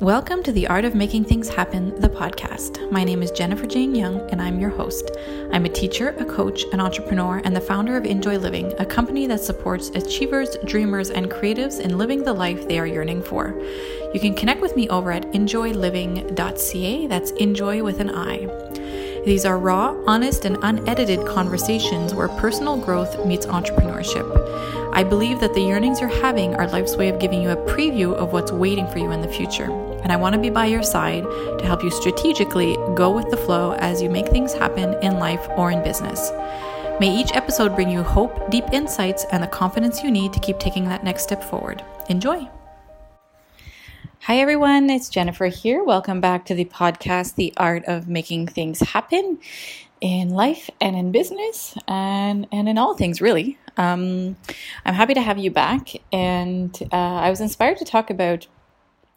Welcome to the Art of Making Things Happen, the podcast. My name is Jennifer Jane Young, and I'm your host. I'm a teacher, a coach, an entrepreneur, and the founder of Injoy Living, a company that supports achievers, dreamers, and creatives in living the life they are yearning for. You can connect with me over at injoyliving.ca. That's enjoy with an I. These are raw, honest, and unedited conversations where personal growth meets entrepreneurship. I believe that the yearnings you're having are life's way of giving you a preview of what's waiting for you in the future. And I want to be by your side to help you strategically go with the flow as you make things happen in life or in business. May each episode bring you hope, deep insights, and the confidence you need to keep taking that next step forward. Enjoy! Hi, everyone. It's Jennifer here. Welcome back to the podcast, The Art of Making Things Happen in Life and in Business and, and in all things, really. Um, I'm happy to have you back. And uh, I was inspired to talk about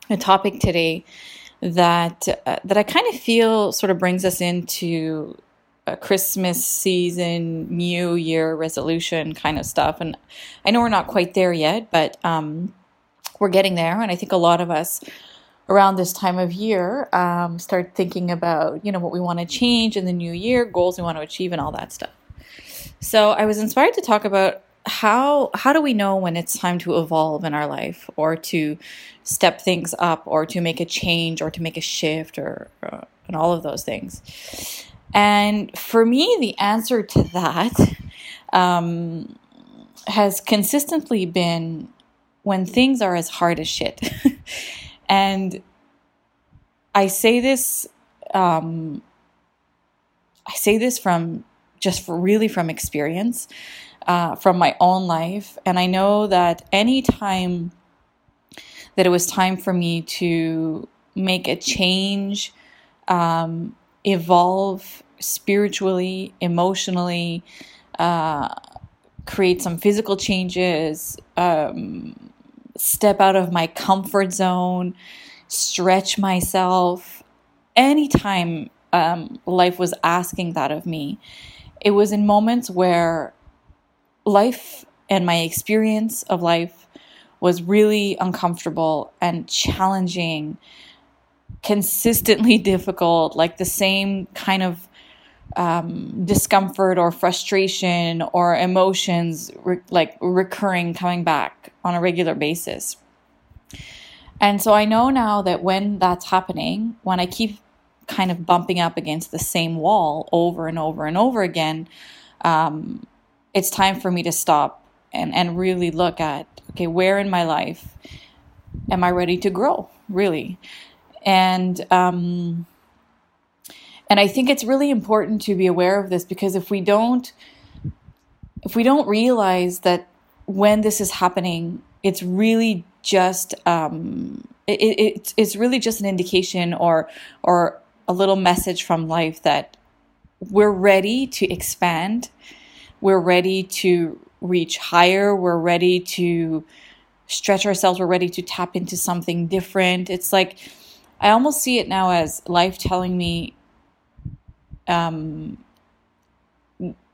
a topic today that, uh, that I kind of feel sort of brings us into a Christmas season, New Year resolution kind of stuff. And I know we're not quite there yet, but um, we're getting there. And I think a lot of us around this time of year um, start thinking about, you know, what we want to change in the new year, goals we want to achieve, and all that stuff. So I was inspired to talk about how how do we know when it's time to evolve in our life or to step things up or to make a change or to make a shift or, or and all of those things. And for me, the answer to that um, has consistently been when things are as hard as shit. and I say this, um, I say this from just really from experience, uh, from my own life. And I know that any time that it was time for me to make a change, um, evolve spiritually, emotionally, uh, create some physical changes, um, step out of my comfort zone, stretch myself. Anytime um, life was asking that of me, it was in moments where life and my experience of life was really uncomfortable and challenging, consistently difficult, like the same kind of um, discomfort or frustration or emotions re- like recurring coming back on a regular basis. And so I know now that when that's happening, when I keep kind of bumping up against the same wall over and over and over again, um, it's time for me to stop and, and really look at okay, where in my life am I ready to grow, really? And um, and I think it's really important to be aware of this because if we don't if we don't realize that when this is happening, it's really just um, it, it, it's really just an indication or or a little message from life that we're ready to expand, we're ready to reach higher, we're ready to stretch ourselves, we're ready to tap into something different. It's like I almost see it now as life telling me um,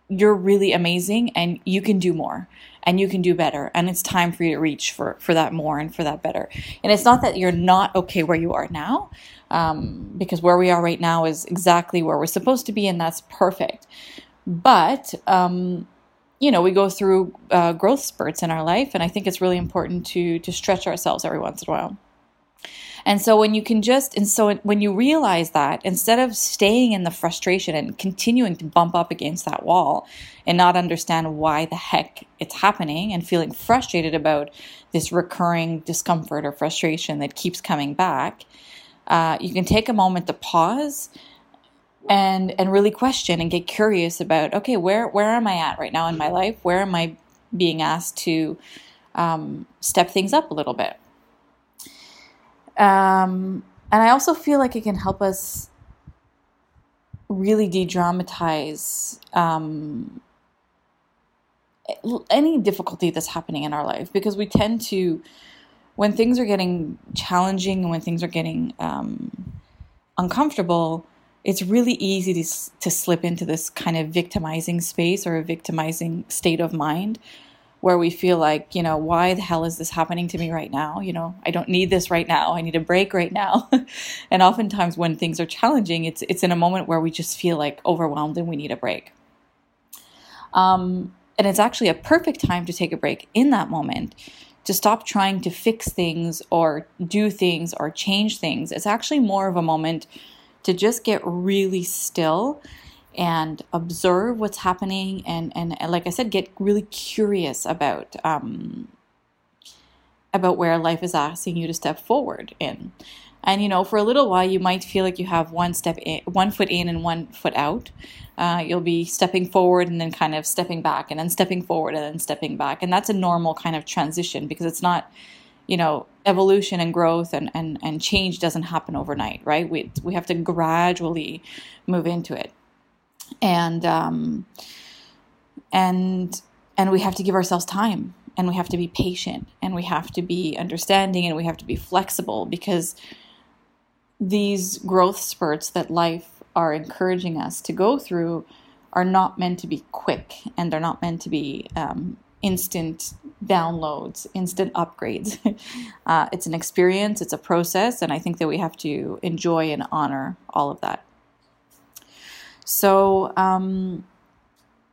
you're really amazing and you can do more and you can do better. And it's time for you to reach for for that more and for that better. And it's not that you're not okay where you are now um, because where we are right now is exactly where we're supposed to be and that's perfect. But um, you know we go through uh, growth spurts in our life and i think it's really important to to stretch ourselves every once in a while and so when you can just, and so when you realize that, instead of staying in the frustration and continuing to bump up against that wall and not understand why the heck it's happening and feeling frustrated about this recurring discomfort or frustration that keeps coming back, uh, you can take a moment to pause and and really question and get curious about okay where where am i at right now in my life? Where am i being asked to um, step things up a little bit um, and I also feel like it can help us really de dramatize um, any difficulty that's happening in our life. Because we tend to, when things are getting challenging and when things are getting um, uncomfortable, it's really easy to, to slip into this kind of victimizing space or a victimizing state of mind where we feel like, you know, why the hell is this happening to me right now? You know, I don't need this right now. I need a break right now. and oftentimes when things are challenging, it's it's in a moment where we just feel like overwhelmed and we need a break. Um, and it's actually a perfect time to take a break in that moment to stop trying to fix things or do things or change things. It's actually more of a moment to just get really still and observe what's happening and, and, like I said, get really curious about um, about where life is asking you to step forward in. And you know, for a little while, you might feel like you have one step in, one foot in and one foot out. Uh, you'll be stepping forward and then kind of stepping back, and then stepping forward and then stepping back, and that's a normal kind of transition because it's not, you know, evolution and growth and and and change doesn't happen overnight, right? We we have to gradually move into it and um, and and we have to give ourselves time and we have to be patient and we have to be understanding and we have to be flexible because these growth spurts that life are encouraging us to go through are not meant to be quick and they're not meant to be um, instant downloads, instant upgrades. uh, it's an experience, it's a process, and I think that we have to enjoy and honor all of that. So, um,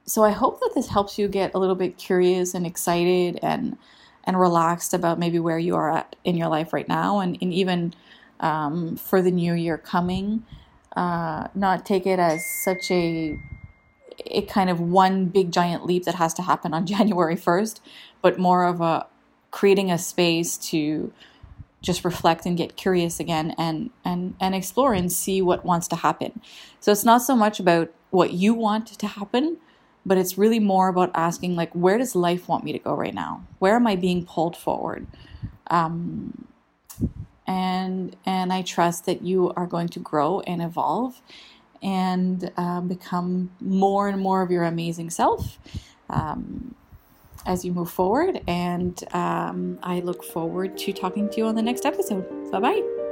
so I hope that this helps you get a little bit curious and excited and and relaxed about maybe where you are at in your life right now, and, and even um, for the new year coming. Uh, not take it as such a a kind of one big giant leap that has to happen on January 1st, but more of a creating a space to just reflect and get curious again and and and explore and see what wants to happen. So it's not so much about what you want to happen, but it's really more about asking like where does life want me to go right now? Where am I being pulled forward? Um, and and I trust that you are going to grow and evolve and uh, become more and more of your amazing self. Um, as you move forward. And um, I look forward to talking to you on the next episode. Bye bye.